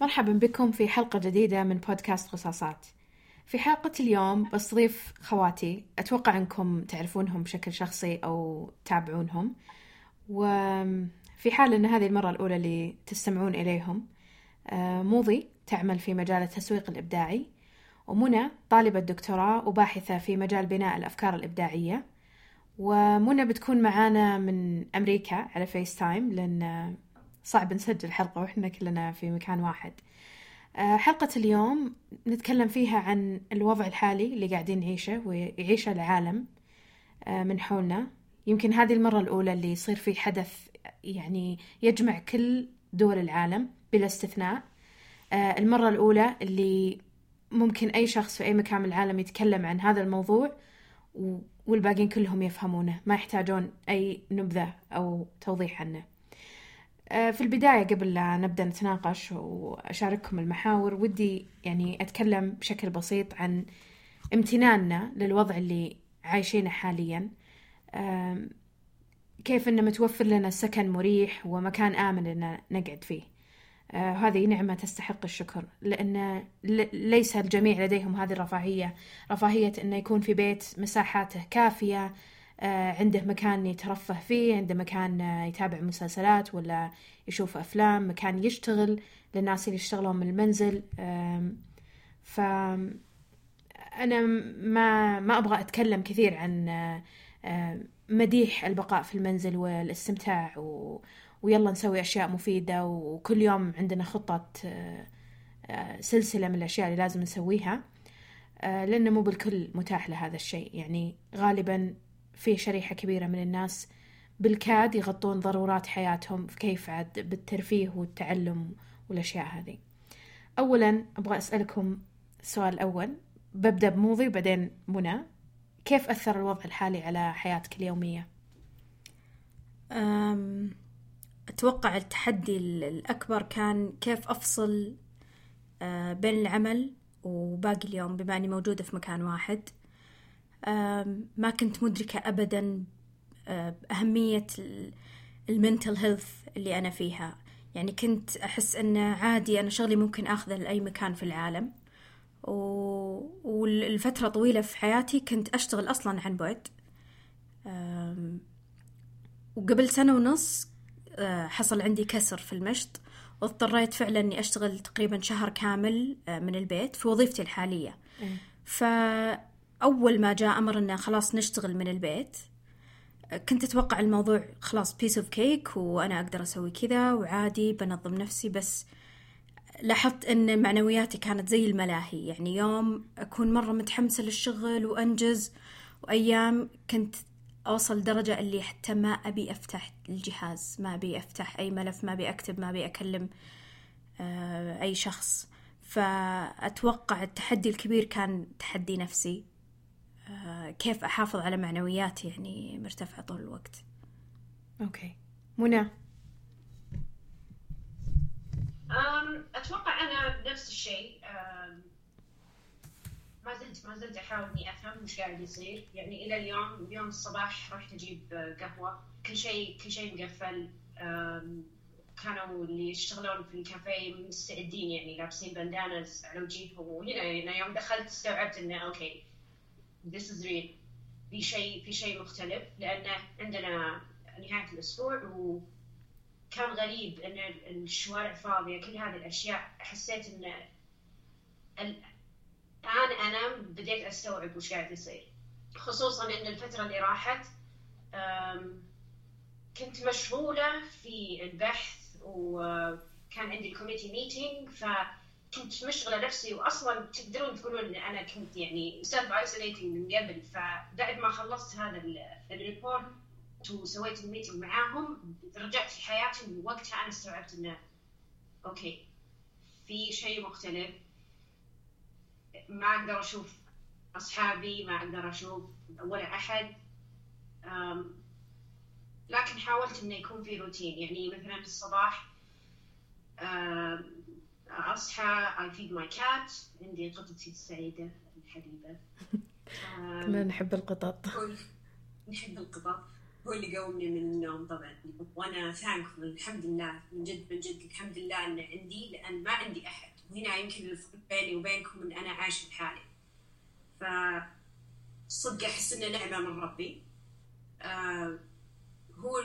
مرحبا بكم في حلقة جديدة من بودكاست قصاصات. في حلقة اليوم بستضيف خواتي. أتوقع أنكم تعرفونهم بشكل شخصي أو تتابعونهم وفي حال أن هذه المرة الأولى اللي تستمعون إليهم آه، موضي تعمل في مجال التسويق الإبداعي ومنى طالبة دكتوراه وباحثة في مجال بناء الأفكار الإبداعية. ومنى بتكون معانا من أمريكا على FaceTime لأن صعب نسجل حلقة وإحنا كلنا في مكان واحد. آه، حلقة اليوم نتكلم فيها عن الوضع الحالي اللي قاعدين نعيشه ويعيشه العالم آه، من حولنا. يمكن هذه المرة الأولى اللي يصير في حدث يعني يجمع كل دول العالم بلا استثناء. آه، المرة الأولى اللي ممكن أي شخص في أي مكان من العالم يتكلم عن هذا الموضوع والباقيين كلهم يفهمونه ما يحتاجون أي نبذة أو توضيح عنه. في البداية قبل لا نبدأ نتناقش وأشارككم المحاور ودي يعني أتكلم بشكل بسيط عن امتناننا للوضع اللي عايشينه حاليا. كيف أنه متوفر لنا سكن مريح ومكان آمن أن نقعد فيه. آه هذه نعمة تستحق الشكر لأن ليس الجميع لديهم هذه الرفاهية. رفاهية أنه يكون في بيت مساحاته كافية آه عنده مكان يترفه فيه عنده مكان آه يتابع مسلسلات ولا يشوف أفلام مكان يشتغل للناس اللي يشتغلون من المنزل. ف أنا ما ما أبغى أتكلم كثير عن آه، آه، مديح البقاء في المنزل والاستمتاع و... ويلا نسوي أشياء مفيدة وكل يوم عندنا خطة آه، آه، سلسلة من الأشياء اللي لازم نسويها آه، لأنه مو بالكل متاح لهذا الشيء. يعني غالبا في شريحة كبيرة من الناس بالكاد يغطون ضرورات حياتهم كيف عاد بالترفيه والتعلم والأشياء هذه. أولا أبغى أسألكم السؤال الأول ببدأ بموضي وبعدين منى. كيف أثر الوضع الحالي على حياتك اليومية؟ أتوقع التحدي الأكبر كان كيف أفصل آه، بين العمل وباقي اليوم بما أني موجودة في مكان واحد. ما كنت مدركة أبدا آه، أهمية المنتل هيلث اللي أنا فيها. يعني كنت أحس أنه عادي أنا شغلي ممكن أخذه لأي مكان في العالم. و... والفترة طويلة في حياتي كنت أشتغل أصلا عن بعد. وقبل سنة ونص آه، حصل عندي كسر في المشط. واضطريت فعلا إني أشتغل تقريبا شهر كامل آه، من البيت في وظيفتي الحالية. إيه. فاول ما جاء أمر إنه خلاص نشتغل من البيت كنت أتوقع الموضوع خلاص piece of cake وأنا أقدر أسوي كذا وعادي بنظم نفسي بس لاحظت إن معنوياتي كانت زي الملاهي. يعني يوم أكون مرة متحمسة للشغل وأنجز وأيام كنت أوصل درجة اللي حتى ما أبي أفتح الجهاز ما أبي أفتح أي ملف ما أبي أكتب ما أبي أكلم آه، أي شخص. فأتوقع التحدي الكبير كان تحدي نفسي. كيف أحافظ على معنوياتي يعني مرتفعة طول الوقت. أوكي. منى. أتوقع أنا نفس الشيء. ما زلت ما زلت أحاول إني أفهم وش قاعد يصير. يعني إلى اليوم اليوم الصباح رحت أجيب قهوة. كل شيء كل شيء مقفل. كانوا اللي يشتغلون في الكافيه مستعدين يعني لابسين bandanas على وجيههم وهنا يعني يوم دخلت استوعبت إنه okay this is real في شيء في شيء مختلف لأنه عندنا نهاية الأسبوع وكان غريب إن الشوارع فاضية كل هذه الأشياء. حسيت إن الآن أنا بديت أستوعب وش قاعد يصير. خصوصا إن الفترة اللي راحت كنت مشغولة في البحث وكان عندي committee meeting فكنت مشغلة نفسي وأصلا تقدرون تقولون إن أنا كنت يعني self isolating من قبل فبعد ما خلصت هذا ال report وسويت ال meeting معاهم رجعت في حياتي ووقتها أنا استوعبت إنه أوكي في شيء مختلف. ما أقدر أشوف أصحابي ما أقدر أشوف ولا أحد. لكن حاولت إنه يكون في روتين يعني مثلا في الصباح أصحى I feed my cat عندي قطتي السعيدة الحبيبة. كلنا نحب القطط. نحب القطط. هو اللي قومني من النوم طبعا. وأنا ثانكفul الحمد لله من جد من جد الحمد لله ان عندي لأن ما عندي أحد. وهنا يمكن الفرق بيني وبينكم إن أنا عايش لحالي. ف صدق أحس إنه نعمة من ربي. آه هو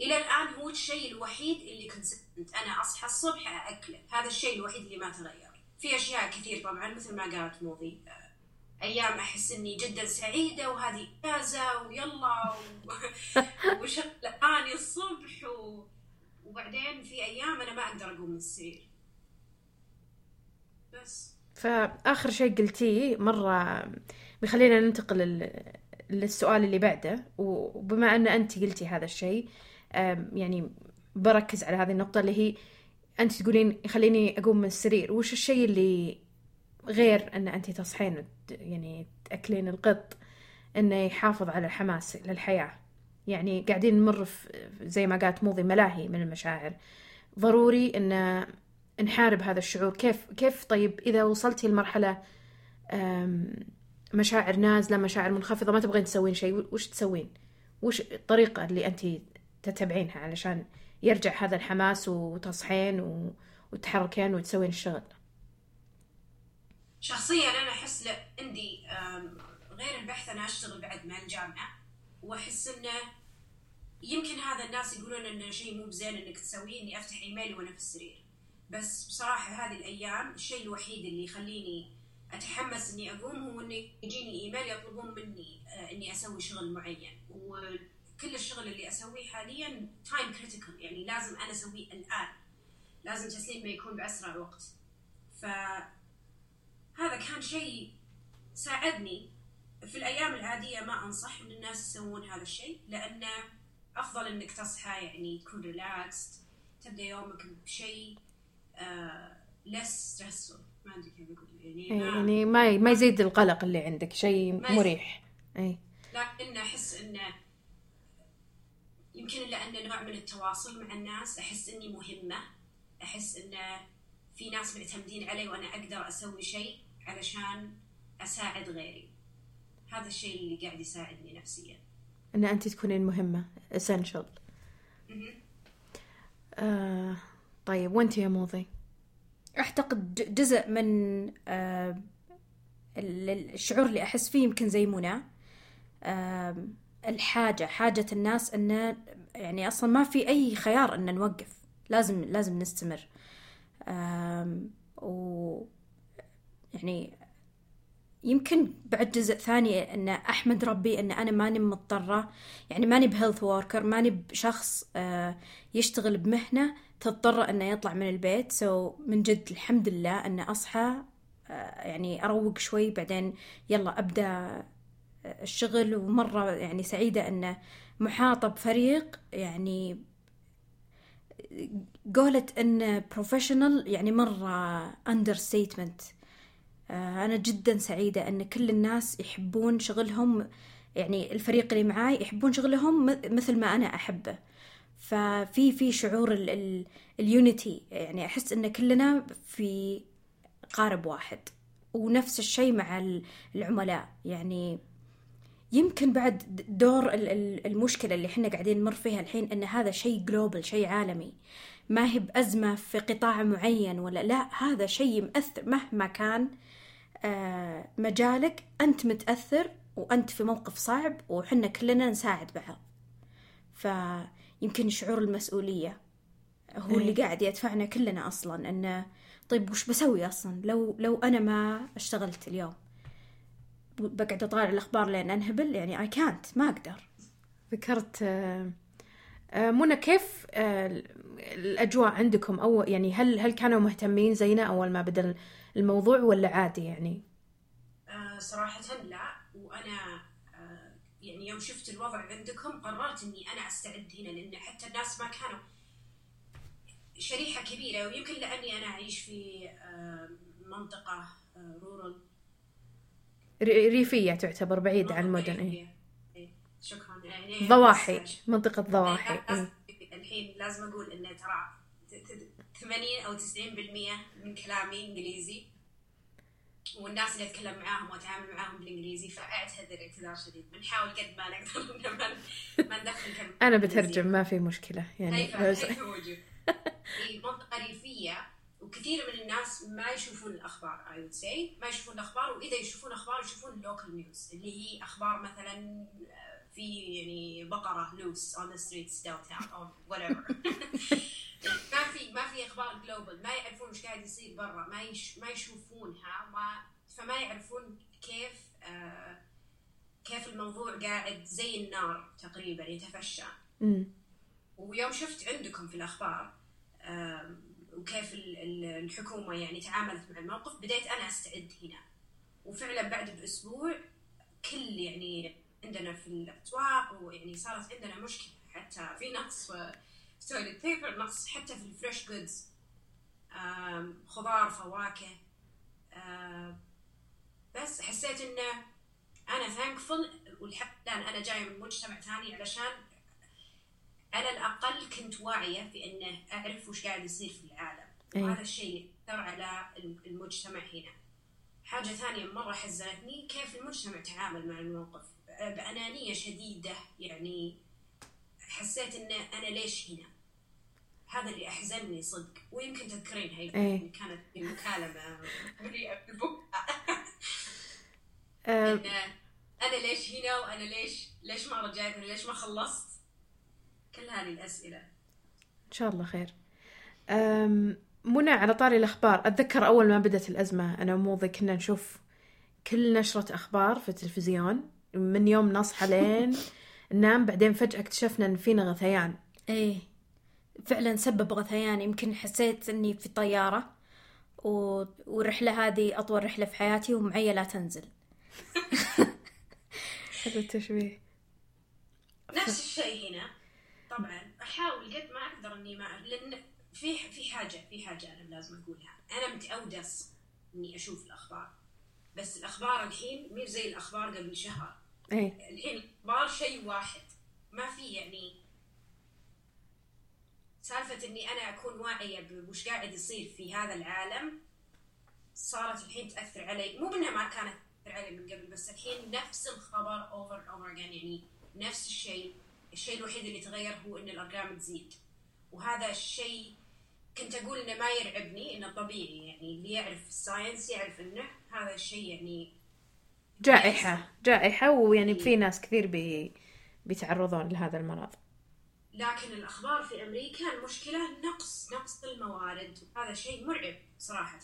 إلى الآن هو الشيء الوحيد اللي كنت أنا أصحى الصبح اكله هذا الشيء الوحيد اللي ما تغير. في أشياء كثير طبعا مثل ما قالت موضي أيام أحس إني جدا سعيدة وهذه إجازة ويلا وشغل آني الصبح و... وبعدين في أيام أنا ما أقدر أقوم من السرير. بس. فآخر شيء قلتيه مرة بيخلينا ننتقل للسؤال اللي بعده. وبما أن انت قلتي هذا الشيء يعني بركز على هذه النقطة اللي هي أنت تقولين يخليني أقوم من السرير. وش الشيء اللي غير أن أنت تصحين يعني تأكلين القط إنه يحافظ على الحماس للحياة؟ يعني قاعدين نمر في زي ما قالت موضي ملاهي من المشاعر. ضروري إن نحارب هذا الشعور. كيف كيف طيب إذا وصلتي لمرحلة مشاعر نازلة مشاعر منخفضة ما تبغين تسوين شيء وش تسوين؟ وش الطريقة اللي أنت تتبعينها علشان يرجع هذا الحماس وتصحين وتحركين وتسوين الشغل. شخصيا أنا أحس لا عندي غير البحث أنا أشتغل بعد مع الجامعة وأحس إنه يمكن هذا الناس يقولون انه شيء مو بزين إنك تسويه إني أفتح ايميلي وأنا في السرير. بس بصراحة هذه الأيام الشيء الوحيد اللي يخليني أتحمس إني أقوم هو إنه يجيني إيميل يطلبون مني آه، إني أسوي شغل معين. وكل الشغل اللي أسويه حاليا time critical يعني لازم أنا أسويه الآن. لازم تسليمه يكون بأسرع وقت. ف هذا كان شيء ساعدني في الأيام العادية ما أنصح إن الناس يسوون هذا الشيء لأنه أفضل إنك تصحى يعني تكون relaxed تبدأ يومك بشيء less stressful ما ادري كيف أقول يعني ما يعني ما ما يزيد القلق اللي عندك شيء مريح. اي لكن أحس إنه يمكن لأنه نوع من التواصل مع الناس أحس إني مهمة. أحس انه في ناس معتمدين علي وأنا أقدر أسوي شيء علشان أساعد غيري. هذا الشيء اللي قاعد يساعدني نفسيا. إن أنت تكونين مهمة essential. آه طيب وأنت يا موضي أعتقد جزء من آه الشعور اللي أحس فيه يمكن زي منى. آه الحاجة حاجة الناس إن يعني أصلا ما في أي خيار إن نوقف لازم لازم نستمر. و يعني يمكن بعد جزء ثاني إن أحمد ربي إن أنا ماني مضطرة يعني ماني ب health worker ماني بشخص يشتغل بمهنة تضطر إنه يطلع من البيت. so من جد الحمد لله إن أصحى آه، يعني أروق شوي بعدين يلا آه، الشغل ومرة يعني سعيدة انه محاطه بفريق يعني قولة أن professional يعني مرة statement آه، أنا جدا سعيدة أن كل الناس يحبون شغلهم يعني الفريق اللي معاي يحبون شغلهم مثل ما أنا أحبه. ففي في شعور اليونيتي يعني أحس أن كلنا في قارب واحد. ونفس الشيء مع العملاء يعني يمكن بعد دور المشكلة اللي إحنا قاعدين نمر فيها الحين إن هذا شيء جلوبال شيء عالمي. ما هي بأزمة في قطاع معين ولا لا هذا شيء مأثر مهما كان آه، مجالك. أنت متأثر وأنت في موقف صعب وحنا كلنا نساعد بعض. فيمكن شعور المسؤولية هو اللي إيه. قاعد يدفعنا كلنا أصلا أنه طيب وش بسوي أصلا؟ لو لو أنا ما اشتغلت اليوم. بقعد أطالع الأخبار لين أنهبل يعني أي كانت ما أقدر. ذكرت آه، آه، منى كيف الأجواء عندكم؟ أو يعني هل هل كانوا مهتمين زينا أول ما بدأ الموضوع ولا عادي يعني؟ آه صراحة لا وأنا آه يعني يوم شفت الوضع عندكم قررت إني أنا أستعد هنا لأن حتى الناس ما كانوا شريحة كبيرة ويمكن لأني أنا أعيش في آه منطقة رورال ريفية تعتبر بعيدة عن المدن إيه. إيه. شكرا يعني ضواحي منطقة ضواحي إيه. الحين لازم أقول إنه ترى 80 أو 90% من كلامي إنجليزي والناس اللي أتكلم معاهم وأتعامل معاهم بالإنجليزي فأعتذر اعتذار شديد بنحاول قد ما نقدر ما ندخل كلمة أنا. بترجم ما في مشكلة يعني هيفا هيفا موجود في منطقة ريفية وكثير من الناس ما يشوفون الأخبار I would say. ما يشوفون الأخبار وإذا يشوفون أخبار يشوفون local news اللي هي أخبار مثلا آه، في يعني بقرة loose on the streets downtown or whatever. ما في ما في أخبار جلوبال ما يعرفون وش قاعد يصير برا ما يش ما يشوفونها ما فما يعرفون كيف آه كيف الموضوع قاعد زي النار تقريبا يتفشى. ويوم شفت عندكم في الأخبار وكيف ال- ال- الحكومة يعني تعاملت مع الموقف بديت أنا أستعد هنا. وفعلا بعد بأسبوع كل يعني عندنا في الأسواق ويعني صارت عندنا مشكلة حتى في نقص في toilet paper نقص حتى في ال fresh goods خضار فواكه بس حسيت إنه أنا ثانكفul والحمد أنا جاية من مجتمع ثاني علشان على الأقل كنت واعية في أنه أعرف وش قاعد يصير في العالم. إيه. وهذا الشيء أثر على المجتمع هنا. حاجة ثانية مرة حزنتني كيف المجتمع تعامل مع الموقف. بأنانية شديدة يعني حسيت أن أنا ليش هنا. هذا اللي أحزنني صدق. ويمكن تذكرين هاي إيه. كانت في مكالمة مليئة بالبكاء إن أنا ليش هنا وأنا ليش ليش ما رجعت ليش ما خلصت. كل هذه الأسئلة. إن شاء الله خير. منى على طاري الأخبار أتذكر أول ما بدت الأزمة أنا وموضي كنا نشوف كل نشرة أخبار في التلفزيون من يوم نصحى لين ننام بعدين فجأة اكتشفنا إن فينا غثيان. إيه. فعلا سبب غثيان يمكن حسيت إني في طيارة و... والرحلة هذه أطول رحلة في حياتي ومعي لا تنزل. هذا التشبيه. نفس الشيء هنا. أحاول قد ما أقدر إني ما لأن في في حاجة في حاجة أنا لازم أقولها. أنا متعوده أص- إني أشوف الأخبار. بس الأخبار الحين مو زي الأخبار قبل شهر. إيه. الحين الاخبار شيء واحد. ما في يعني سالفة إني أنا أكون واعية بوش قاعد يصير في هذا العالم صارت الحين تأثر علي. مو بأنها ما كانت تأثر علي من قبل بس الحين نفس الخبر over over يعني نفس الشيء. الشيء الوحيد اللي تغير هو إن الأرقام تزيد. وهذا الشيء كنت أقول إنه ما يرعبني إنه طبيعي. يعني اللي يعرف الـ science يعرف إنه هذا الشيء يعني جائحة جائحة ويعني في ناس كثير بي بيتعرضون لهذا المرض. لكن الأخبار في أمريكا المشكلة نقص نقص الموارد. وهذا شيء مرعب صراحة.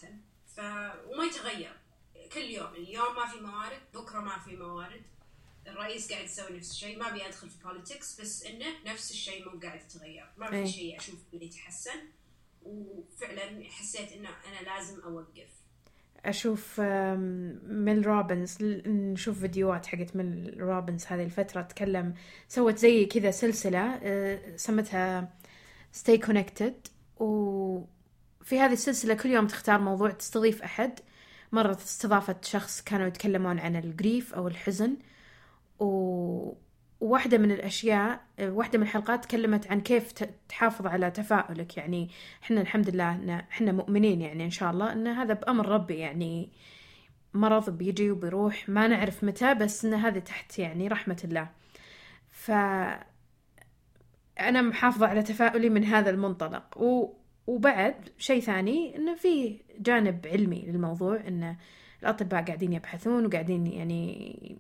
ف وما يتغير. كل يوم اليوم ما في موارد بكرة ما في موارد. الرئيس قاعد يسوي نفس الشيء ما أبي أدخل في politics بس إنه نفس الشيء مو قاعد يتغير. ما إيه. في شيء أشوف اللي يتحسن. وفعلا حسيت إنه أنا لازم أوقف. أشوف ميل روبنز نشوف فيديوهات حقت ميل روبنز هذه الفترة تكلم سوت زي كذا سلسلة آه، سمتها Stay Connected. وفي هذه السلسلة كل يوم تختار موضوع تستضيف أحد. مرة استضافت شخص كانوا يتكلمون عن الجريف أو الحزن. و... وواحدة من الأشياء واحدة من الحلقات تكلمت عن كيف تحافظ على تفاؤلك يعني إحنا الحمد لله إن إحنا مؤمنين يعني إن شاء الله إن هذا بأمر ربي. يعني مرض بيجي وبيروح ما نعرف متى بس إن هذا تحت يعني رحمة الله. ف أنا محافظة على تفاؤلي من هذا المنطلق. و... وبعد شيء ثاني انه في جانب علمي للموضوع إن الأطباء قاعدين يبحثون وقاعدين يعني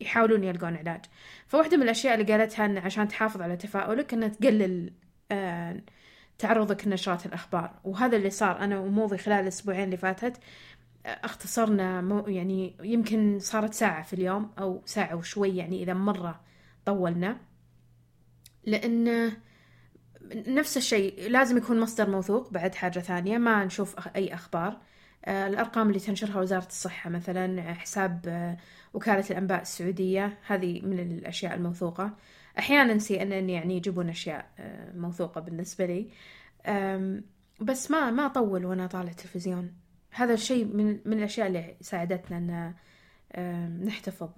يحاولون يلقون علاج. فواحدة من الأشياء اللي قالتها إن عشان تحافظ على تفاؤلك ان تقلل آه تعرضك لنشرات الأخبار. وهذا اللي صار. أنا وموضي خلال الأسبوعين اللي فاتت اختصرنا مو يعني يمكن صارت ساعة في اليوم أو ساعة وشوي يعني إذا مرة طولنا. لأن نفس الشيء لازم يكون مصدر موثوق بعد حاجة ثانية ما نشوف أي أخبار. آه، الأرقام اللي تنشرها وزارة الصحة مثلا حساب آه، وكالة الأنباء السعودية. هذه من الأشياء الموثوقة. أحيانا سي أن أن يعني يجيبون أشياء آه، موثوقة بالنسبة لي. بس ما ما أطول وأنا طالع تلفزيون هذا الشيء من من الأشياء اللي ساعدتنا أم، نحتفظ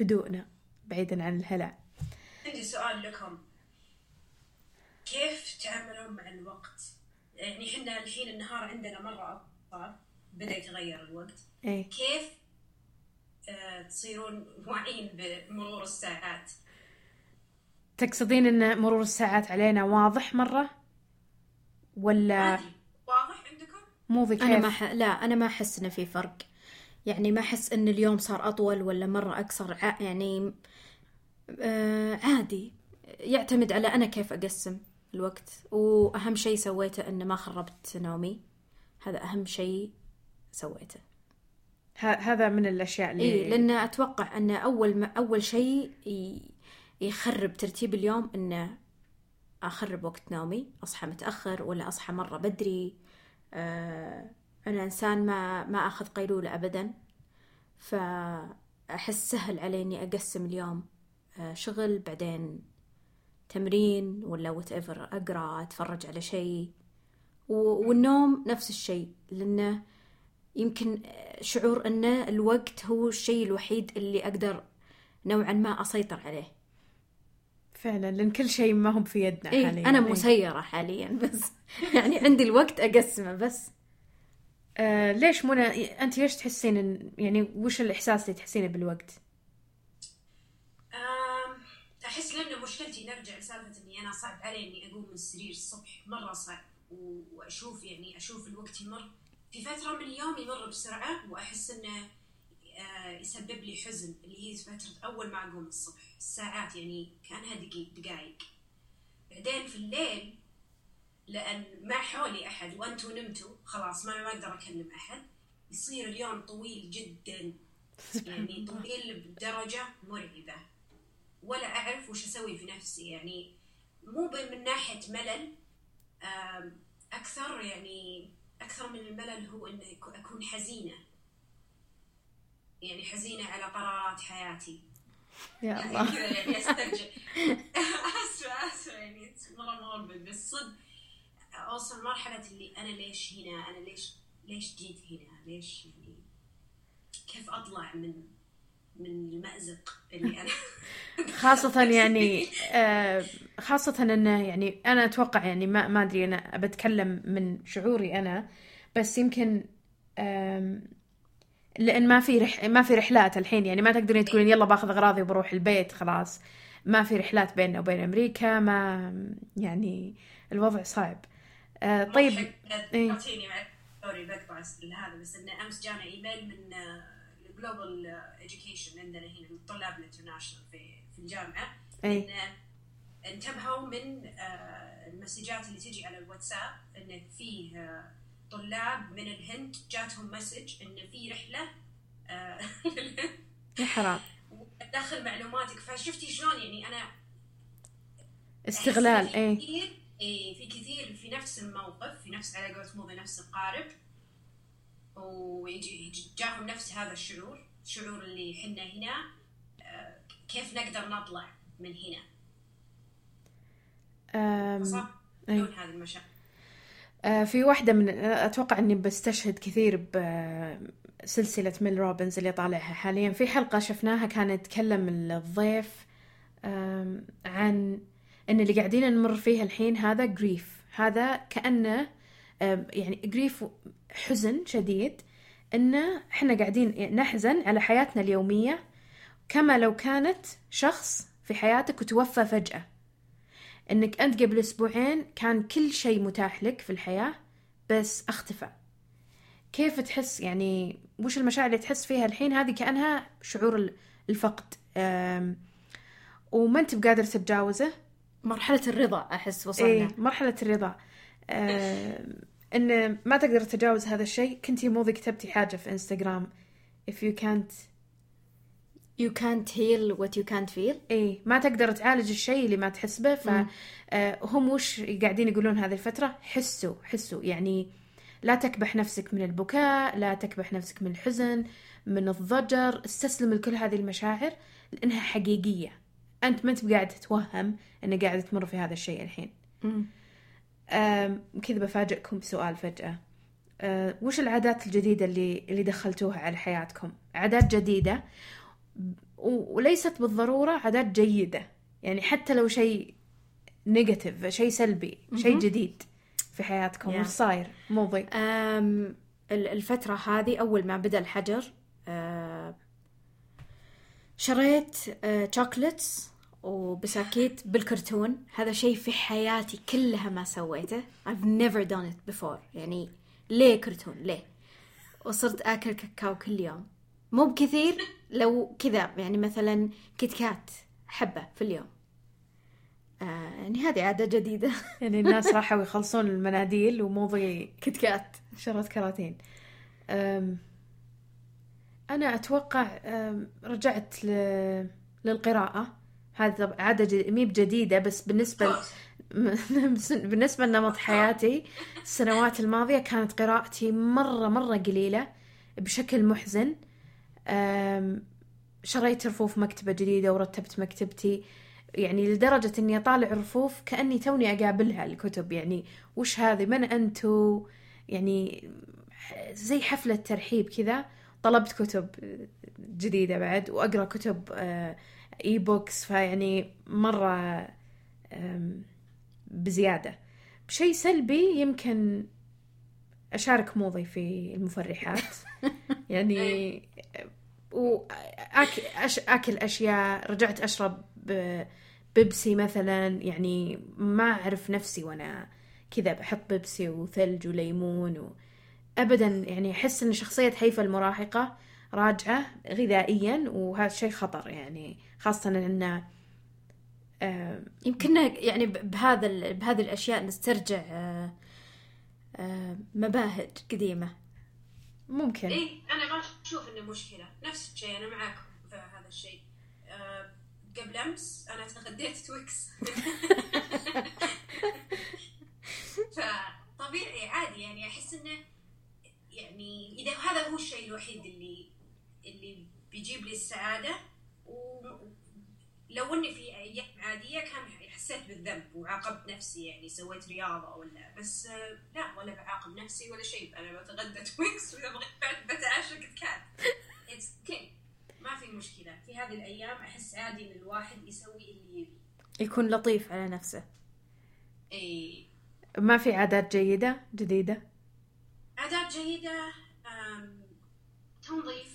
بهدوءنا بعيدا عن الهلع. عندي سؤال لكم. كيف تعاملون مع الوقت؟ يعني إحنا الحين النهار عندنا مرة أطول بدأ يتغير الوقت. إيه. كيف آه، تصيرون واعيين بمرور الساعات؟ تقصدين إن مرور الساعات علينا واضح مرة؟ ولا عادي واضح عندكم؟ مو ذي أنا ما ح... لا أنا ما أحس إنه في فرق. يعني ما أحس إن اليوم صار أطول ولا مرة أقصر ع... يعني آه عادي. يعتمد على أنا كيف أقسم. الوقت. وأهم شيء سويته انه ما خربت نومي. هذا أهم شيء سويته. ه- هذا من الأشياء اللي اي لأن أتوقع إن أول ما أول شيء يخرب ترتيب اليوم انه أخرب وقت نومي. أصحى متأخر ولا أصحى مرة بدري. آه أنا إنسان ما ما أخذ قيلولة ابدا. فأحس سهل علي اني أقسم اليوم آه شغل بعدين تمرين ولا وات ايفر أقرأ أتفرج على شيء. والنوم نفس الشيء لأنه يمكن شعور إن الوقت هو الشيء الوحيد اللي أقدر نوعا ما أسيطر عليه. فعلا لأن كل شيء ما هم في يدنا إيه حاليا. أنا إيه. مسيرة حاليا بس. يعني عندي الوقت أقسمه بس. آه ليش منى أنت ليش تحسين إن يعني وش الإحساس اللي تحسينه بالوقت؟ أحس لأن مشكلتي نرجع لسالفة إني أنا صعب علي إني أقوم من السرير الصبح مرة صعب وأشوف يعني أشوف الوقت يمر. في فترة من اليوم يمر بسرعة وأحس إنه آه، يسبب لي حزن اللي هي فترة أول ما أقوم الصبح. الساعات يعني كأنها دقيق دقائق بعدين في الليل لأن ما حولي أحد وأنتم نمتوا خلاص ما أقدر أكلم أحد يصير اليوم طويل جدا. يعني طويل بدرجة مرعبة. ولا أعرف وش أسوي في نفسي يعني مو من ناحية ملل أكثر يعني أكثر من الملل هو إن أكون حزينة. يعني حزينة على قرارات حياتي. يا يعني الله. كذا يعني أسترجع. اسفه اسفه يعني مره مغربل بس صدق اوصل مرحله اللي أنا ليش هنا أنا ليش ليش جيت هنا؟ ليش يعني كيف أطلع من من المأزق اللي أنا خاصة يعني آه خاصة إنه يعني أنا أتوقع يعني ما ما أدري أنا بتكلم من شعوري أنا بس يمكن لأن ما في رح ما في رحلات الحين. يعني ما تقدرين تقولين يلا باخذ أغراضي وبروح البيت خلاص. ما في رحلات بيننا وبين أمريكا ما يعني الوضع صعب. آه طيب إيه. بقطع هذا بس انه أمس جانا إيميل من الـ Global Education عندنا هنا الطلاب الـ international في في الجامعة. أي. انه انتبهوا من آه، المسجات اللي تجي على الواتساب. انه فيه آه، طلاب من الهند جاتهم مسج انه في رحلة آه، يا حرام. داخل معلوماتك. فشفتي شلون يعني أنا استغلال اي في كثير إيه في كثير في نفس الموقف في نفس على قولة موضوع نفس القارب. ويجي يجي- جاهم نفس هذا الشعور الشعور اللي حنا هنا آه، كيف نقدر نطلع من هنا آم، صح؟ إيه. دون هذه المشاعر آه، في واحدة من أتوقع إني بستشهد كثير بسلسلة ميل روبنز اللي طالعها حاليا في حلقة شفناها كان يتكلم الضيف عن إن اللي قاعدين نمر فيه الحين هذا grief هذا كأنه يعني grief حزن شديد إنه إحنا قاعدين نحزن على حياتنا اليومية كما لو كانت شخص في حياتك وتوفى فجأة. إنك أنت قبل أسبوعين كان كل شيء متاح لك في الحياة بس أختفى. كيف تحس؟ يعني وش المشاعر اللي تحس فيها الحين؟ هذه كأنها شعور ال- الفقد. وما أنت بقادر تتجاوزه؟ مرحلة الرضا أحس وصلنا. إيه مرحلة الرضا. إن ما تقدر تتجاوز هذا الشيء كنتي موضي كتبتي حاجة في انستغرام if you can't you can't heal what you can't feel. إيه ما تقدر تعالج الشيء اللي ما تحس به فهم وش قاعدين يقولون هذه الفترة؟ حسوا حسوا. يعني لا تكبح نفسك من البكاء لا تكبح نفسك من الحزن من الضجر. استسلم لكل هذه المشاعر لأنها حقيقية. أنت ما أنت قاعد تتوهم أنك قاعد تمر في هذا الشيء الحين. أم، كذا بفاجئكم بسؤال فجأة. أه، وش العادات الجديدة اللي اللي دخلتوها على حياتكم؟ عادات جديدة وليست بالضرورة عادات جيدة. يعني حتى لو شيء negative شيء سلبي شيء جديد في حياتكم Yeah. وش صاير؟ موضي الفترة هذه أول ما بدأ الحجر آه، شريت chocolates وبساكيت بالكرتون. هذا شيء في حياتي كلها ما سويته. I've never done it before. يعني ليه كرتون؟ ليه؟ وصرت آكل كاكاو كل يوم. مو بكثير لو كذا. يعني مثلا كيت كات حبة في اليوم. آه يعني هذه عادة جديدة. يعني الناس راحوا يخلصون المناديل وموضي كيت كات شرت كراتين. أنا أتوقع رجعت. للقراءة. هذا عادة مي بجديدة بس بالنسبة بالنسبة لنمط حياتي السنوات الماضية كانت قراءتي مرة مرة قليلة بشكل محزن. شريت رفوف مكتبة جديدة ورتبت مكتبتي. يعني لدرجة إني أطالع رفوف كأني توني أقابلها الكتب. يعني وش هذه؟ من أنتو؟ يعني زي حفلة ترحيب كذا. طلبت كتب جديدة بعد وأقرأ كتب e-books فيعني مرة بزيادة. بشيء سلبي يمكن أشارك موضي في المفرحات. يعني وأكل أكل أشياء. رجعت أشرب بيبسي مثلا. يعني ما أعرف نفسي وأنا كذا بحط بيبسي وثلج وليمون و... أبدا يعني أحس أن شخصية هيفا المراهقة راجعة غذائيا وهذا شيء خطر يعني خاصة أنه آه يمكن يعني بهذا بهذه الأشياء نسترجع آه آه مباهج قديمة. ممكن. إيه أنا ما أشوف إنه مشكلة. نفس الشيء أنا معاكم في هذا الشيء. قبل أمس أنا تغديت Twix فطبيعي عادي يعني أحس إنه يعني إذا هذا هو الشيء الوحيد اللي اللي بيجيب لي السعادة ولو إني في أيام عادية كان حسيت بالذنب وعاقبت نفسي يعني سويت رياضة ولا بس لا ولا بعاقب نفسي ولا شيء. أنا بتغدى Twix واذا بغيت بتعشى Kit Kat ما في مشكلة. في هذه الأيام أحس عادي إن الواحد يسوي اللي يبي. يكون لطيف على نفسه. إي. ما في عادات جيدة جديدة؟ عادات جيدة تنظيف.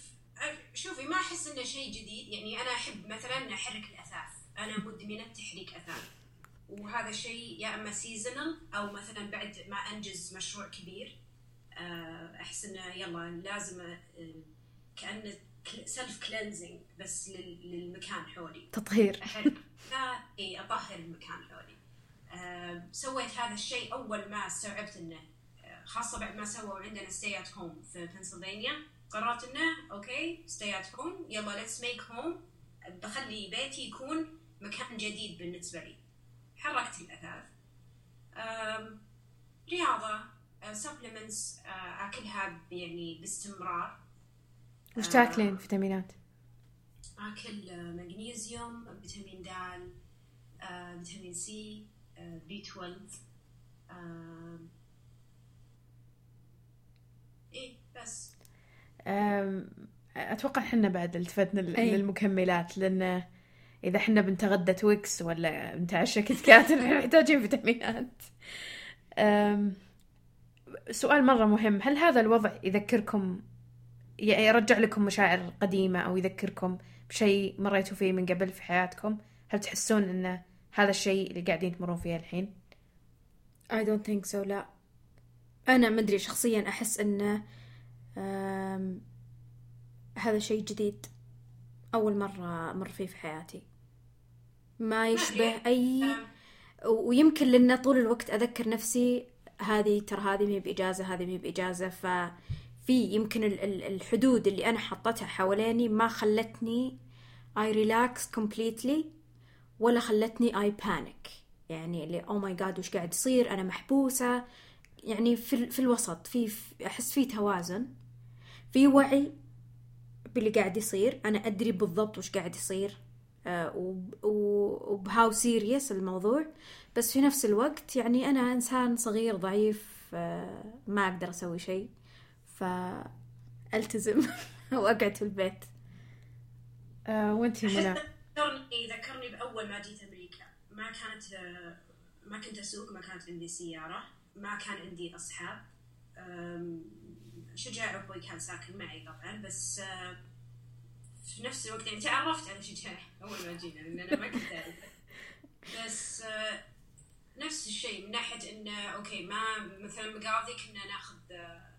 شوفي ما أحس إنه شيء جديد. يعني أنا أحب مثلا أحرك الأثاث. أنا مدمنة تحريك أثاث. وهذا الشيء يا إما seasonal أو مثلا بعد ما أنجز مشروع كبير آه، أحس إنه يلا لازم آه، كانه self cleansing بس للمكان حولي. تطهير. إي أطهر المكان حولي. أه سويت هذا الشيء أول ما استوعبت إنه آه، خاصة بعد ما سووا عندنا stay at home في بنسلفانيا قررت انه okay؟ stay at home يلا let's make home بخلي بيتي يكون مكان جديد بالنسبة لي. حركت الأثاث. رياضة supplements أكلها يعني باستمرار. وش تاكلين فيتامينات؟ أكل مغنيسيوم فيتامين د فيتامين C B 12 إيه بس. أتوقع إحنا بعد التفتنا للمكملات لأن إذا إحنا بنتغدى Twix ولا بنتعشى Kit Kat محتاجين فيتامينات. سؤال مرة مهم. هل هذا الوضع يذكركم يرجع لكم مشاعر قديمة أو يذكركم بشيء مريتوا فيه من قبل في حياتكم؟ هل تحسون إن هذا الشيء اللي قاعدين تمرون فيه الحين؟ I don't think so لا. أنا مدري شخصيا أحس أنه هذا شيء جديد. أول مرة أمر فيه في حياتي. ما يشبه أي ويمكن لأن طول الوقت أذكر نفسي هذه ترى هذه مي بإجازة هذه مي بإجازة. ففي يمكن الحدود اللي أنا حطتها حواليني ما خلتني I relax completely ولا خلتني I panic. يعني اللي oh my god وش قاعد يصير؟ أنا محبوسة. يعني في, في الوسط في أحس في توازن. في وعي باللي قاعد يصير. أنا أدري بالضبط وش قاعد يصير آه وبهاو سيريس الموضوع. بس في نفس الوقت يعني أنا إنسان صغير ضعيف آه ما أقدر أسوي شيء فألتزم وأقعد في البيت. آه وانتي منى؟ ذكرني ذكرني بأول ما جيت أمريكا. ما كانت ما كنت أسوق ما كانت عندي سيارة ما كان عندي أصحاب. شجاع أبوي كان ساكن معي طبعا بس آه، في نفس الوقت يعني تعرفت على شجاع أول ما جينا لأن أنا ما كنت أعرفه بس آه، نفس الشيء من ناحية إنه أوكي ما مثلا مقاضي كنا ناخذ آه،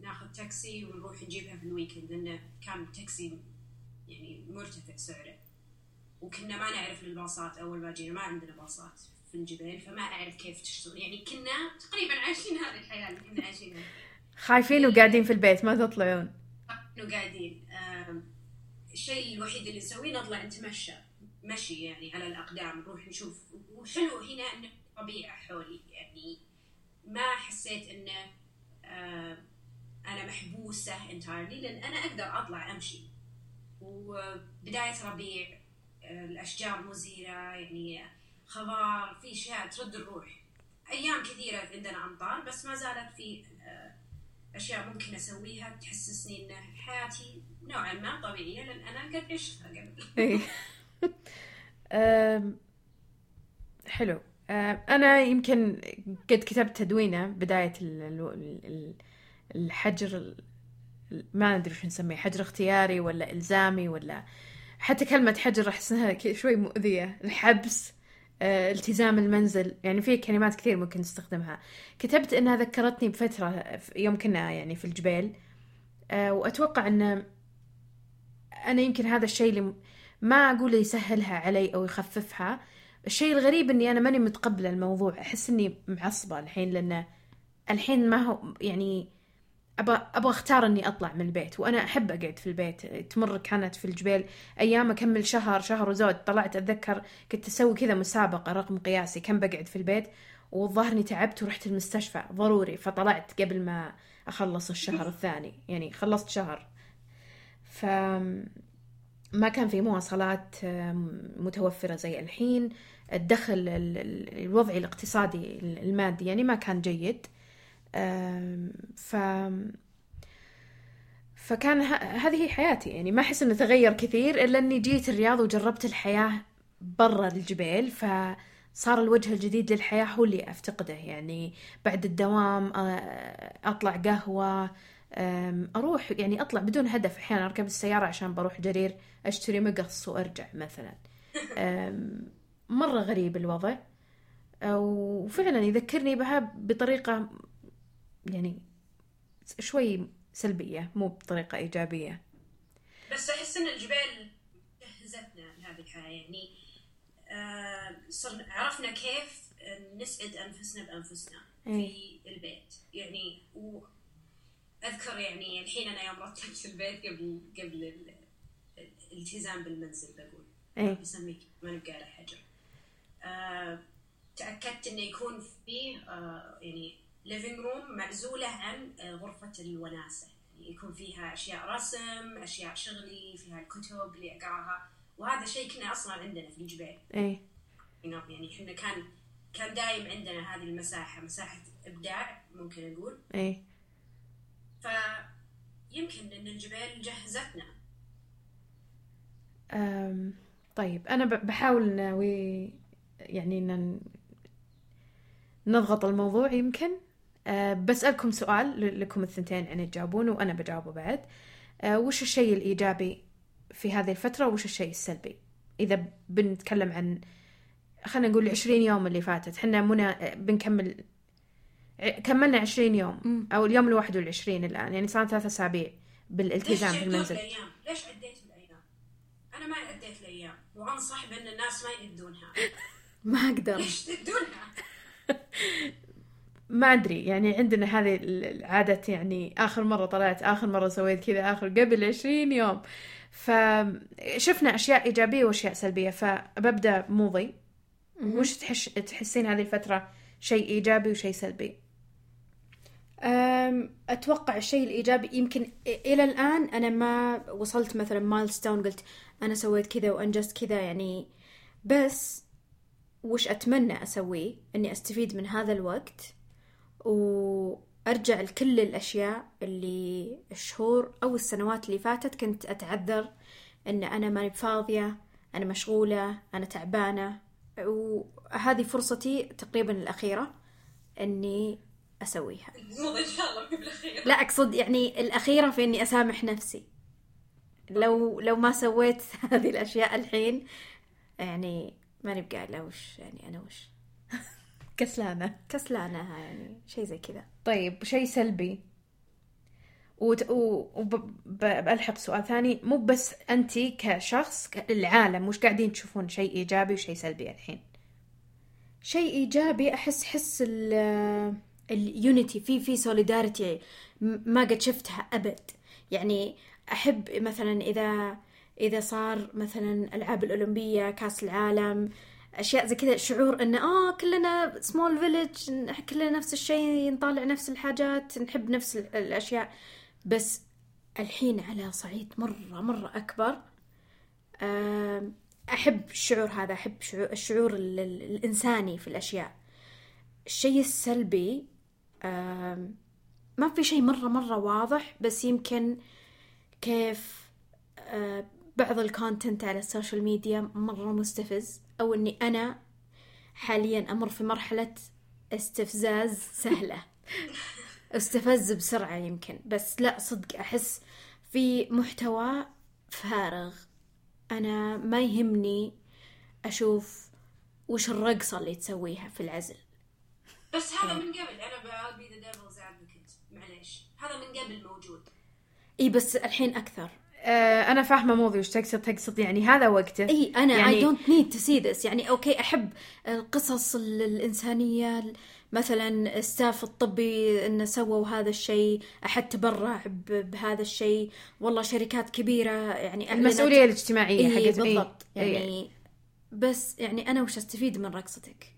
ناخذ تاكسي ونروح نجيبها في ال weekend لأنه كان تاكسي يعني مرتفع سعره. وكنا ما نعرف الباصات أول ما جينا ما عندنا باصات في الجبال فما أعرف كيف تشتغل. يعني كنا تقريبا عايشين هذه الحياة اللي كنا عايشينها. خايفين وقاعدين في البيت ما تطلعون. انه قاعدين آم، الشيء الوحيد اللي نسويه نطلع نتمشى. مشي يعني على الأقدام نروح نشوف. وحلو هنا إنه طبيعة حولي يعني ما حسيت إنه آم، أنا محبوسة entirely لأن أنا أقدر أطلع أمشي. وبداية ربيع الأشجار مزهره يعني خضار في أشياء ترد الروح. أيام كثيرة عندنا أمطار بس ما زالت في أشياء ممكن أسويها تحسسني إن حياتي نوعا ما طبيعية لأن أنا قد عشتها قبل إيه. حلو. أنا يمكن قد كتبت ال- ال- الحجر ال- ما ندري شو نسميه حجر اختياري ولا إلزامي ولا حتى كلمة حجر ك- شوي مؤذية الحبس. التزام المنزل. يعني في كلمات كثير ممكن نستخدمها كتبت إنها ذكرتني بفترة يوم كنا يعني في الجبال. أه، وأتوقع أن أنا يمكن هذا الشيء اللي ما أقول يسهلها علي أو يخففها. الشيء الغريب إني أنا ماني متقبلة الموضوع. أحس إني معصبة الحين لأن الحين ما هو يعني أبغى أبغى أختار إني أطلع من البيت وأنا أحب أقعد في البيت. تمر كانت في الجبال أيام أكمل شهر شهر وزود طلعت أتذكر كنت أسوي كذا مسابقة رقم قياسي كم بقعد في البيت والظاهر إني تعبت ورحت المستشفى ضروري فطلعت قبل ما أخلص الشهر الثاني. يعني خلصت شهر. ف ما كان في مواصلات متوفرة زي الحين. الدخل ال- ال- الوضعي الاقتصادي المادي يعني ما كان جيد. ف فكان ه- هذه هي حياتي. يعني ما أحس إنه تغير كثير إلا إني جيت الرياض وجربت الحياة برا الجبال فصار الوجه الجديد للحياة هو اللي أفتقده. يعني بعد الدوام آه، أطلع قهوة أروح يعني أطلع بدون هدف. أحيانا أركب السيارة عشان بروح جرير أشتري مقص وأرجع مثلا. مرة غريب الوضع. وفعلا يذكرني بها بطريقة يعني شوي سلبية مو بطريقة إيجابية. بس أحس إن الجبال جهزتنا لهذه الحياة يعني آه، صرنا عرفنا كيف نسعد أنفسنا بأنفسنا في البيت. يعني وأذكر يعني الحين أنا يوم رتبت البيت قبل قبل ال- الالتزام بالمنزل بقول. إيه. بسميه ما نبقى على حجر. آه، تأكدت إنه يكون فيه آه، يعني living room معزولة عن آه، غرفة الوناسة. يعني يكون فيها أشياء رسم أشياء شغلي فيها الكتب اللي أقراها. وهذا شيء كنا أصلا عندنا في الجبال. إيه. Know، يعني إحنا كان كان دايم عندنا هذه المساحة مساحة إبداع ممكن أقول. إيه. فيمكن إن الجبال جهزتنا. أم، طيب أنا ب- بحاول ناوي يعني إن نضغط الموضوع يمكن؟ أه، بسألكم سؤال لكم الثنتين يعني تجاوبون وأنا بجاوبه بعد أه، وش الشيء الإيجابي في هذه الفترة وش الشيء السلبي إذا بنتكلم عن خلينا نقول العشرين يوم اللي فاتت حنا منا بنكمل كملنا عشرين يوم أو اليوم الواحد والعشرين الآن يعني صار ثلاثة أسابيع بالالتزام ليش في المنزل الأيام؟ ليش عديتوا الأيام؟ أنا ما عديت الأيام وأنصح بأن الناس ما يعدونها ما أقدر ليش تعدونها؟ ما أدري يعني عندنا هذه العادة يعني آخر مرة طلعت آخر مرة سويت كذا آخر قبل عشرين يوم. فشفنا أشياء إيجابية وأشياء سلبية فببدأ موضي وش تحش تحسين هذه الفترة شيء إيجابي وشيء سلبي؟ أم، أتوقع الشيء الإيجابي يمكن إلى الآن أنا ما وصلت مثلا مايلستون قلت أنا سويت كذا وأنجزت كذا يعني. بس وش أتمنى أسويه؟ إني أستفيد من هذا الوقت. وأرجع لكل الأشياء اللي الشهور أو السنوات اللي فاتت كنت أتعذر إن أنا ماني بفاضية أنا مشغولة أنا تعبانة. وهذه فرصتي تقريبا الأخيرة إني أسويها. مو إن شاء الله بالأخير. لا أقصد يعني الأخيرة في إني أسامح نفسي. لو لو ما سويت هذه الأشياء الحين يعني ماني بقايلة وش يعني أنا وش. كسلانة. كسلانة يعني شيء زي كذا. طيب شيء سلبي. وبلحق سؤال ثاني. مو بس أنت كشخص العالم مش قاعدين تشوفون؟ شيء إيجابي وشيء سلبي الحين. شيء إيجابي احس حس ال unity في في solidarity ما قد شفتها أبد. يعني أحب مثلا اذا إذا صار مثلا ألعاب الأولمبية كأس العالم أشياء زي كذا شعور انه آه كلنا small village كلنا نفس الشيء نطالع نفس الحاجات نحب نفس الأشياء. بس الحين على صعيد مرة مرة أكبر أحب الشعور هذا أحب شعور الشعور الإنساني في الأشياء. الشيء السلبي ما في شيء مرة مرة واضح بس يمكن كيف بعض ال content على ال social media مرة مستفز أو إني أنا حاليا أمر في مرحلة استفزاز سهلة. استفز بسرعة يمكن بس لا صدق أحس في محتوى فارغ. أنا ما يهمني أشوف وش الرقصة اللي تسويها في العزل. بس هذا من قبل أنا be the devil's معليش. هذا من قبل موجود. إي بس الحين أكثر. أنا فاهمة موضوع وش تقصد تقصد يعني هذا وقته. إي أنا I don't need to see this يعني okay أحب القصص الإنسانية مثلا الستاف الطبي إنه سووا هذا الشيء أحد تبرع بهذا الشيء. والله شركات كبيرة يعني المسؤولية الاجتماعية إيه حقت بالضبط. إيه. يعني بس يعني أنا وش أستفيد من رقصتك؟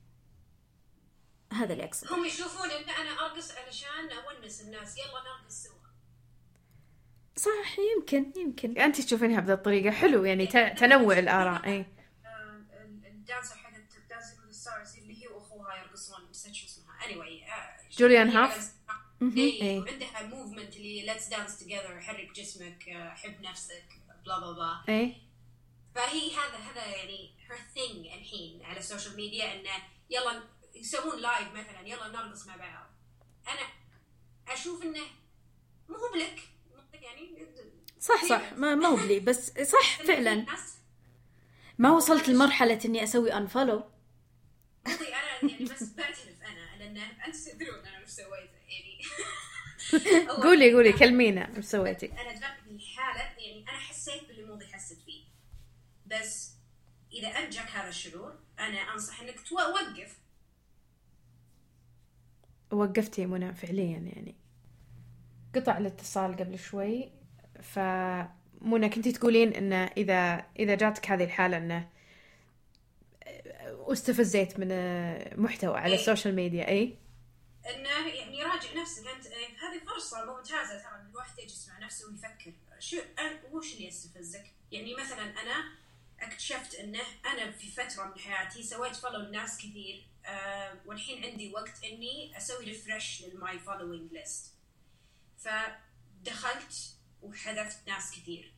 هذا اللي اقصد هم يشوفون إن أنا أرقص علشان أونس الناس. يلا نرقص سوا. صح يمكن يمكن. انت تشوفينها بهذه الطريقة. حلو يعني تنوع الآراء اي ال dancer حقت Dancing with Stars اللي هي واخوها يرقصون نسيت شو اسمها anyway Julianne Hough اي وعندها movement اللي let's dance together حرك جسمك حب نفسك blah blah blah اي فهي هذا هذا يعني her thing الحين على ال social media إنه يلا يسوون live مثلا يلا نرقص مع بعض. أنا أشوف إنه مو هو block. يعني صح صح. ما ما هو block بس صح فعلا. ما وصلت لمرحلة إني أسوي unfollow أنا يعني بس بعترف أنا لأن أنت تدرون أنا وش سويت يعني. قولي قولي كلمينا وش سويتي. أنا جاتني حالة يعني أنا حسيت باللي موضي حست فيه. بس إذا انت جاك هذا الشعور أنا أنصح إنك توقف وقفتي منى فعليا يعني. قطع الاتصال قبل شوي فمنى كنتي تقولين انه إذا إذا جاتك هذه الحالة إنه واستفزيت من محتوى على إيه؟ ال social media اي إنه يعني راجع نفسك انت هذه فرصة ممتازة ترى الواحد يجلس مع نفسه ويفكر شو وش اللي يستفزك؟ يعني مثلا أنا اكتشفت إنه أنا في فترة من حياتي سويت follow لناس كثير أه والحين عندي وقت إني أسوي refresh لل my following list فدخلت وحذفت ناس كثير.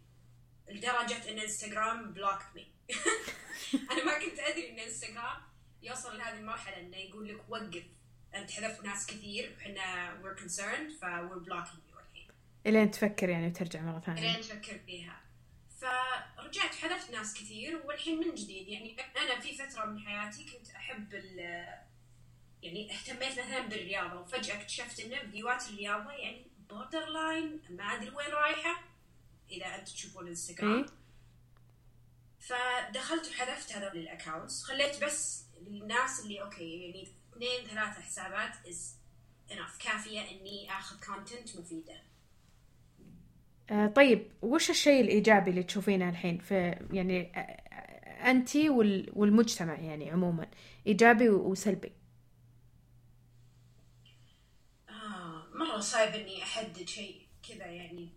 لدرجة إن إنستغرام blocked me أنا ما كنت أدري إن إنستغرام يوصل لهذه المرحلة إنه يقول لك وقف. أنت حذفت ناس كثير وحنا we're concerned ف we're blocking you الحين. إلين تفكر يعني وترجع مرة ثانية. إلين تفكر فيها. فرجعت حذفت ناس كثير والحين من جديد. يعني أنا في فترة من حياتي كنت أحب يعني اهتميت مثلا بالرياضة وفجأة اكتشفت إن فيديوهات الرياضة يعني borderline ما أدري وين رايحة اذا انت تشوفون الانستغرام فدخلت وحذفت هذول ال accounts خليت بس الناس اللي okay يعني اثنين ثلاثة حسابات is enough كافية إني آخذ content مفيدة. آه طيب وش الشيء الإيجابي اللي تشوفينه الحين في يعني انت والمجتمع يعني عموما إيجابي وسلبي مرة صعب إني أحدد شيء كذا يعني.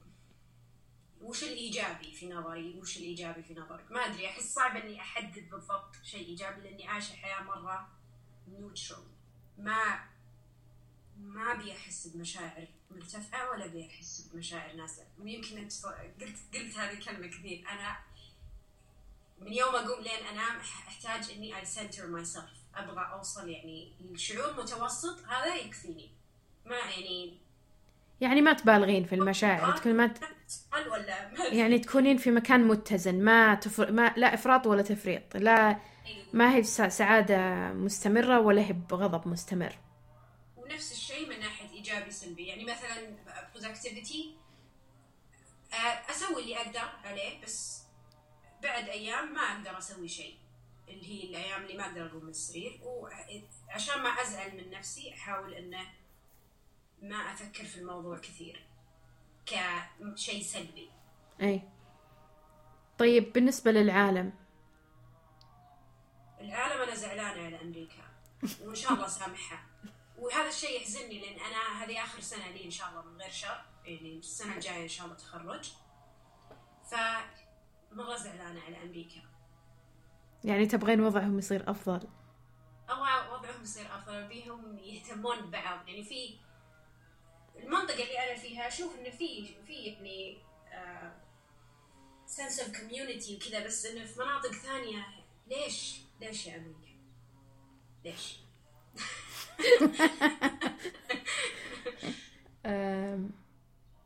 وش الإيجابي في نظري؟ وش الإيجابي في نظرك؟ ما أدري أحس صعب إني أحدد بالضبط شيء إيجابي لأني عايشة حياة مرة نيوترال ما ما أبي أحس بمشاعر مرتفعة ولا أبي أحس بمشاعر نازلة ويمكن أنت قلت قلت هذه الكلمة كثير. أنا من يوم أقوم لين أنام أحتاج إني I center myself. أبغى أوصل يعني لشعور متوسط هذا يكفيني. ما يعني يعني ما تبالغين في المشاعر تكون ما ت... يعني تكونين في مكان متزن ما تفر... ما لا إفراط ولا تفريط لا ما هي س- سعادة مستمرة ولا هي بغضب مستمر. ونفس الشيء من ناحية إيجابي سلبي يعني مثلا productivity آه، أسوي اللي أقدر عليه بس بعد أيام ما أقدر أسوي شيء اللي هي الأيام اللي ما أقدر أقوم من السرير وعشان ما أزعل من نفسي أحاول إنه ما أفكر في الموضوع كثير كشيء سلبي. اي طيب بالنسبة للعالم. العالم أنا زعلانة على أمريكا وإن شاء الله سامحها. وهذا الشيء يحزنني لأن أنا هذه آخر سنة لي إن شاء الله من غير شر يعني السنة الجاية إن شاء الله تخرج. ف مره زعلانة على أمريكا. يعني تبغين وضعهم يصير أفضل. أبغى وضعهم يصير أفضل بيهم يهتمون ببعض. يعني في المنطقة اللي أنا فيها أشوف إنه في في يعني sense of community وكذا بس إنه في مناطق ثانية. ليش؟ ليش يا أمريكا ليش؟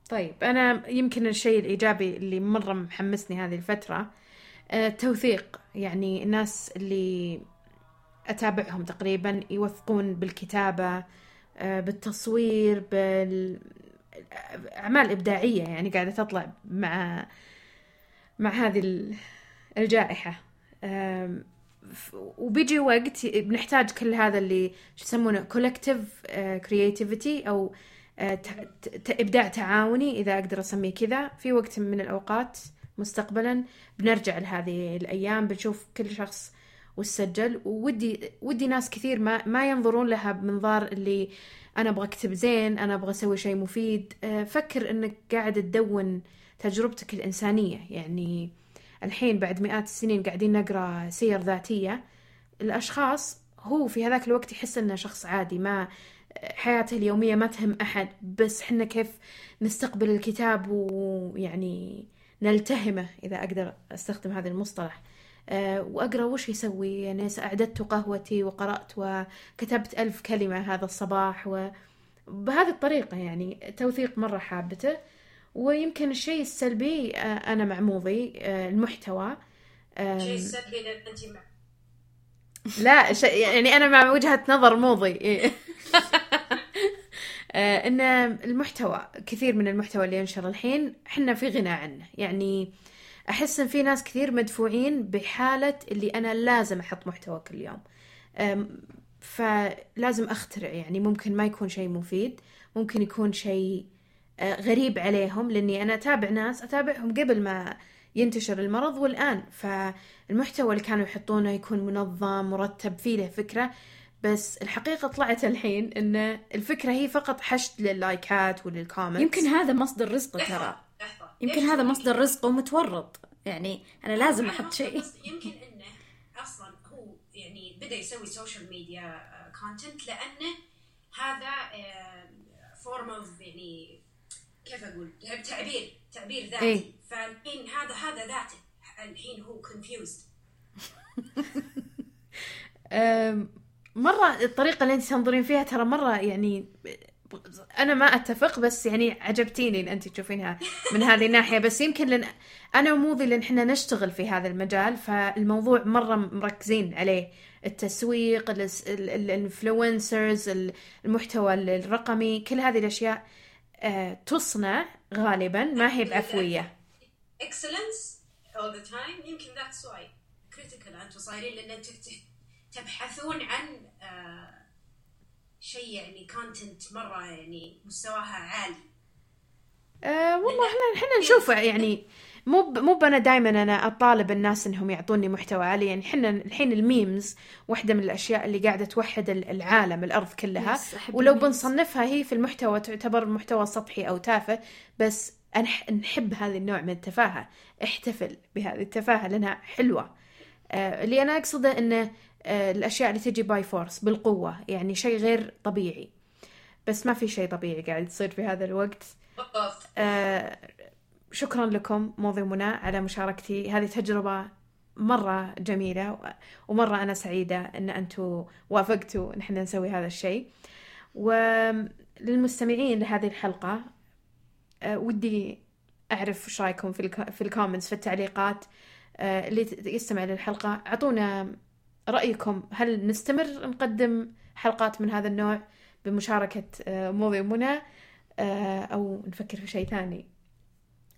طيب أنا يمكن الشيء الإيجابي اللي مرة محمسني هذه الفترة التوثيق يعني الناس اللي أتابعهم تقريبا يوثقون بالكتابة أه، بالتصوير بالأعمال إبداعية يعني قاعدة تطلع مع مع هذه ال- الجائحة. وبيجي وقت بنحتاج كل هذا اللي شو يسمونه collective creativity أو آه، ت- ت- إبداع تعاوني إذا أقدر أسميه كذا. في وقت من الأوقات مستقبلا بنرجع لهذه الأيام بنشوف كل شخص وش سجل وودي ودي ناس كثير ما ما ينظرون لها بمنظار اللي أنا أبغى أكتب زين أنا أبغى أسوي شيء مفيد. آه، فكر إنك قاعد تدون تجربتك الإنسانية. يعني الحين بعد مئات السنين قاعدين نقرأ سير ذاتية الأشخاص هو في هذاك الوقت يحس إنه شخص عادي ما حياته اليومية ما تهم أحد. بس حنا كيف نستقبل الكتاب ويعني نلتهمه إذا أقدر أستخدم هذا المصطلح. أه، وأقرأ وش يسوي. يعني أعددت قهوتي وقرأت وكتبت ألف كلمة هذا الصباح وبهذه الطريقة يعني توثيق مرة حابته. ويمكن الشيء السلبي أه، أنا مع موضي أه، المحتوى. أم، شيء سلبي لأن أنت مع لا ش... يعني أنا مع وجهة نظر موضي. آه، إن المحتوى كثير من المحتوى اللي ينشر الحين إحنا في غنى عنه. يعني أحس إن في ناس كثير مدفوعين بحالة اللي أنا لازم أحط محتوى كل يوم. فلازم أخترع يعني ممكن ما يكون شيء مفيد ممكن يكون شيء غريب عليهم لأني أنا أتابع ناس أتابعهم قبل ما ينتشر المرض والآن. فالمحتوى اللي كانوا يحطونه يكون منظم مرتب فيه له فكرة. بس الحقيقة طلعت الحين إن الفكرة هي فقط حشد لل likes ات ولل comments. يمكن هذا مصدر رزقه ترى. يمكن هذا مصدر رزقه متورط يعني أنا لازم أحط شيء. يمكن إنه أصلا هو يعني بدأ يسوي social media content لأنه هذا form of يعني كيف أقول؟ تعبير تعبير ذاتي. إيه. فالحين هذا هذا ذاته. الحين هو confused مرة الطريقة اللي أنت تنظرين فيها ترى مرة يعني أنا ما أتفق بس يعني عجبتيني إن أنت تشوفينها من هذه الناحية. بس يمكن لأن أنا وموضي لأن إحنا نشتغل في هذا المجال فالموضوع مرة مركزين عليه. التسويق ال influencers المحتوى الرقمي كل هذه الأشياء آه، تصنع غالبا ما هي بعفوية excellence all the time. يمكن that's why critical أنتم صايرين لأن أنتم تبحثون عن آه، شيء يعني content مرة يعني مستواها عالي. أه والله إحنا إحنا نشوفه يعني. مو مو أنا دائما أنا أطالب الناس إنهم يعطوني محتوى عالي. يعني إحنا الحين ال memes واحدة من الأشياء اللي قاعدة توحد ال- العالم الأرض كلها. ولو ال memes. بنصنفها هي في المحتوى تعتبر محتوى سطحي أو تافه بس نحب هذا النوع من التفاهة. احتفل بهذه التفاهة لأنها حلوة. أه اللي أنا أقصده إنه أه الأشياء اللي تجي by force بالقوة يعني شيء غير طبيعي. بس ما في شيء طبيعي قاعد يصير في هذا الوقت. آه، شكرا لكم موضي ومنى على مشاركتي. هذه تجربة مرة جميلة ومرة أنا سعيدة أن أنتم وافقتوا أن إحنا نسوي هذا الشيء. للمستمعين لهذه الحلقة آه، ودي أعرف وش رأيكم في الك... في الكومنتس في التعليقات آه، اللي يستمع للحلقة. أعطونا رأيكم؟ هل نستمر نقدم حلقات من هذا النوع بمشاركة آه، موضي ومنى آه، أو نفكر في شيء ثاني؟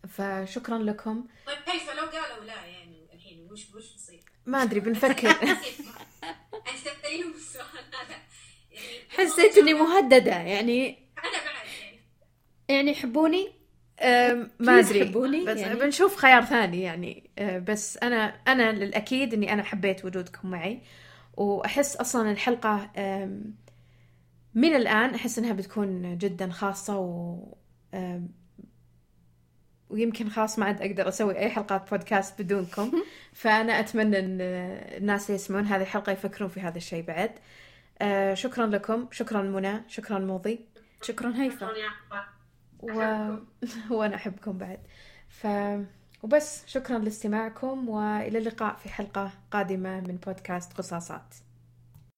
فشكرا لكم. طيب كيف؟ لو قالوا لا يعني الحين وش وش بيصير؟ ما أدري بنفكر. أنت تبتليهم بالسؤال هذا؟ يعني حسيت إني مهددة يعني أنا بعد يعني. يعني يحبوني؟ ما أدري. بس يعني. بنشوف خيار ثاني يعني. أه، بس أنا أنا للأكيد إني أنا حبيت وجودكم معي. وأحس أصلا الحلقة من الآن أحس إنها بتكون جدا خاصة و ويمكن خلاص ما عاد أقدر أسوي أي حلقات بودكاست بدونكم. فأنا أتمنى إن الناس اللي يسمعون هذه الحلقة يفكرون في هذا الشيء بعد. أه، شكرا لكم. شكرا منى. شكرا موضي. شكرا هيفا. شكراً و... وأنا أحبكم بعد. ف... وبس شكرا لاستماعكم وإلى اللقاء في حلقة قادمة من بودكاست قصاصات.